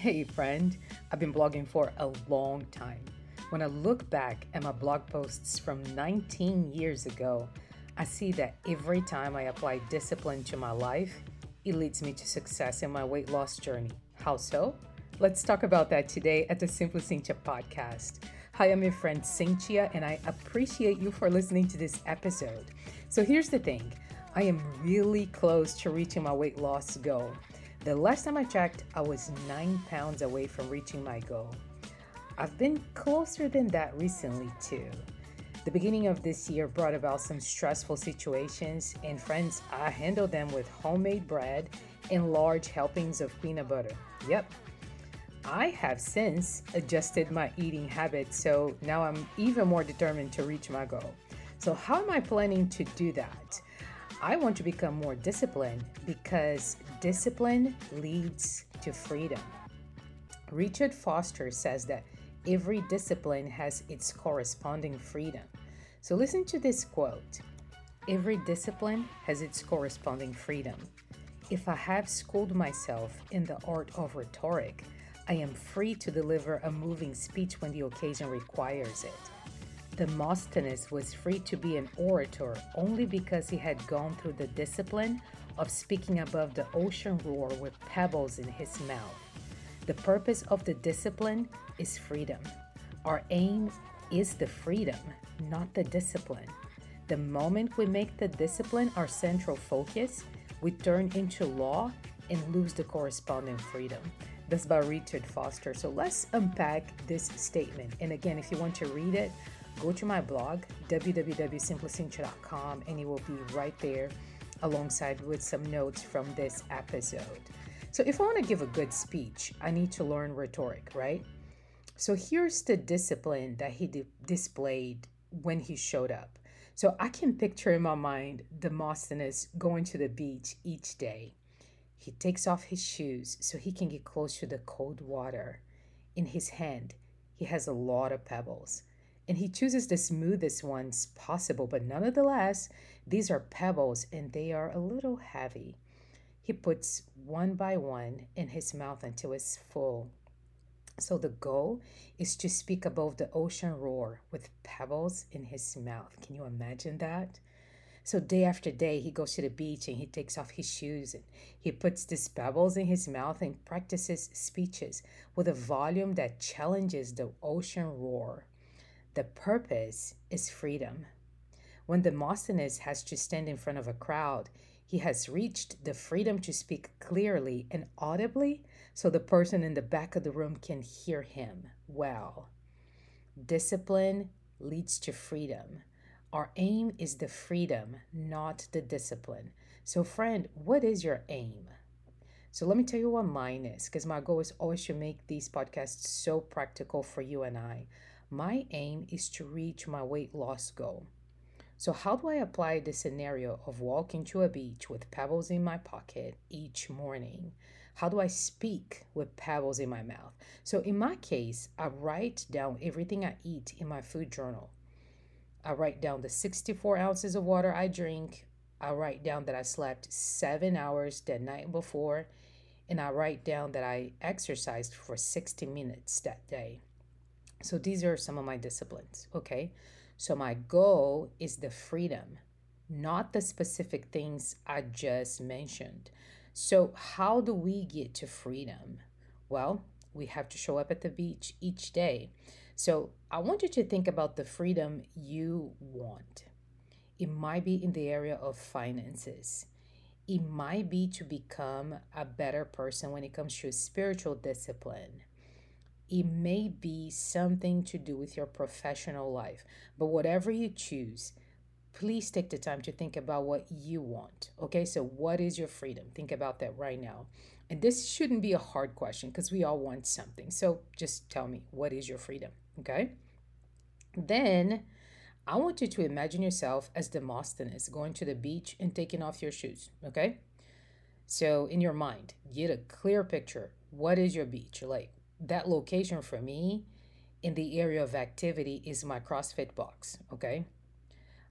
Hey, friend, I've been blogging for a long time. When I look back at my blog posts from 19 years ago, I see that every time I apply discipline to my life, it leads me to success in my weight loss journey. How so? Let's talk about that today at the Simply Cintia podcast. Hi, I'm your friend Cintia, and I appreciate you for listening to this episode. So, here's the thing I am really close to reaching my weight loss goal. The last time I checked, I was nine pounds away from reaching my goal. I've been closer than that recently, too. The beginning of this year brought about some stressful situations, and friends, I handled them with homemade bread and large helpings of peanut butter. Yep. I have since adjusted my eating habits, so now I'm even more determined to reach my goal. So, how am I planning to do that? I want to become more disciplined because discipline leads to freedom. Richard Foster says that every discipline has its corresponding freedom. So listen to this quote Every discipline has its corresponding freedom. If I have schooled myself in the art of rhetoric, I am free to deliver a moving speech when the occasion requires it. Demosthenes was free to be an orator only because he had gone through the discipline of speaking above the ocean roar with pebbles in his mouth. The purpose of the discipline is freedom. Our aim is the freedom, not the discipline. The moment we make the discipline our central focus, we turn into law and lose the corresponding freedom. That's by Richard Foster. So let's unpack this statement. And again, if you want to read it, go to my blog, www.simplycintia.com, and it will be right there alongside with some notes from this episode. So, if I want to give a good speech, I need to learn rhetoric, right? So, here's the discipline that he di- displayed when he showed up. So, I can picture in my mind Demosthenes going to the beach each day. He takes off his shoes so he can get close to the cold water. In his hand, he has a lot of pebbles and he chooses the smoothest ones possible, but nonetheless, these are pebbles and they are a little heavy. He puts one by one in his mouth until it's full. So the goal is to speak above the ocean roar with pebbles in his mouth. Can you imagine that? So day after day, he goes to the beach and he takes off his shoes and he puts these pebbles in his mouth and practices speeches with a volume that challenges the ocean roar. The purpose is freedom. When Demosthenes has to stand in front of a crowd, he has reached the freedom to speak clearly and audibly so the person in the back of the room can hear him well. Discipline leads to freedom. Our aim is the freedom, not the discipline. So, friend, what is your aim? So, let me tell you what mine is, because my goal is always to make these podcasts so practical for you and I. My aim is to reach my weight loss goal. So, how do I apply the scenario of walking to a beach with pebbles in my pocket each morning? How do I speak with pebbles in my mouth? So, in my case, I write down everything I eat in my food journal. I write down the 64 ounces of water I drink. I write down that I slept seven hours the night before. And I write down that I exercised for 60 minutes that day. So these are some of my disciplines, okay? So my goal is the freedom, not the specific things I just mentioned. So, how do we get to freedom? Well, we have to show up at the beach each day. So, I want you to think about the freedom you want. It might be in the area of finances. It might be to become a better person when it comes to spiritual discipline it may be something to do with your professional life, but whatever you choose, please take the time to think about what you want. Okay, so what is your freedom? Think about that right now. And this shouldn't be a hard question because we all want something. So just tell me, what is your freedom? Okay. Then I want you to imagine yourself as Demosthenes going to the beach and taking off your shoes. Okay. So in your mind, get a clear picture. What is your beach? Like, that location for me in the area of activity is my CrossFit box, okay?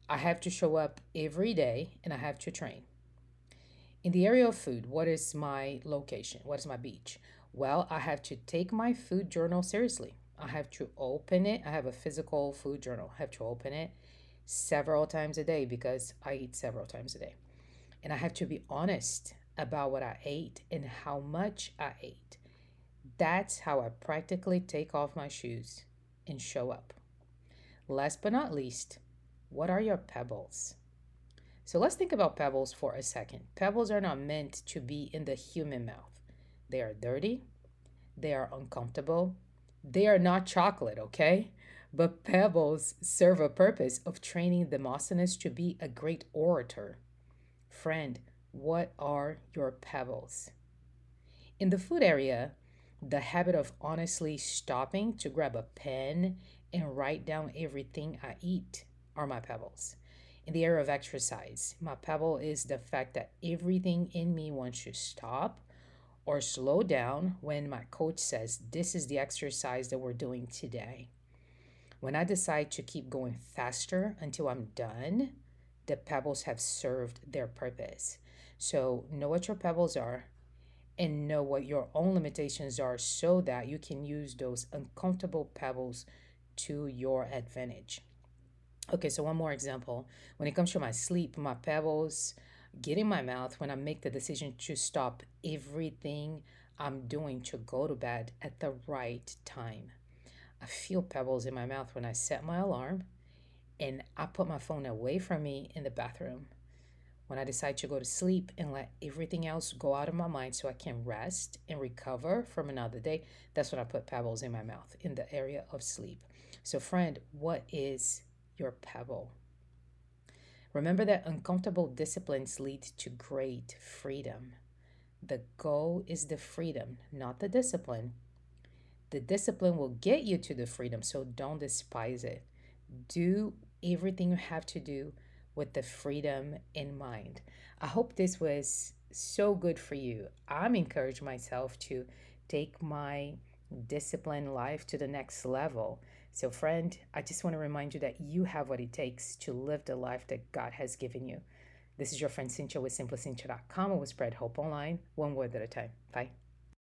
I have to show up every day and I have to train. In the area of food, what is my location? What is my beach? Well, I have to take my food journal seriously. I have to open it. I have a physical food journal. I have to open it several times a day because I eat several times a day. And I have to be honest about what I ate and how much I ate. That's how I practically take off my shoes and show up. Last but not least, what are your pebbles? So let's think about pebbles for a second. Pebbles are not meant to be in the human mouth. They are dirty, they are uncomfortable, they are not chocolate, okay? But pebbles serve a purpose of training Demosthenes to be a great orator. Friend, what are your pebbles? In the food area, the habit of honestly stopping to grab a pen and write down everything I eat are my pebbles. In the area of exercise, my pebble is the fact that everything in me wants to stop or slow down when my coach says, This is the exercise that we're doing today. When I decide to keep going faster until I'm done, the pebbles have served their purpose. So, know what your pebbles are and know what your own limitations are so that you can use those uncomfortable pebbles to your advantage. Okay, so one more example. When it comes to my sleep, my pebbles get in my mouth when I make the decision to stop everything I'm doing to go to bed at the right time. I feel pebbles in my mouth when I set my alarm and I put my phone away from me in the bathroom. When I decide to go to sleep and let everything else go out of my mind so I can rest and recover from another day, that's when I put pebbles in my mouth in the area of sleep. So, friend, what is your pebble? Remember that uncomfortable disciplines lead to great freedom. The goal is the freedom, not the discipline. The discipline will get you to the freedom, so don't despise it. Do everything you have to do with the freedom in mind. I hope this was so good for you. I'm encouraging myself to take my disciplined life to the next level. So, friend, I just want to remind you that you have what it takes to live the life that God has given you. This is your friend Cintia with simplycintia.com and we spread hope online, one word at a time. Bye.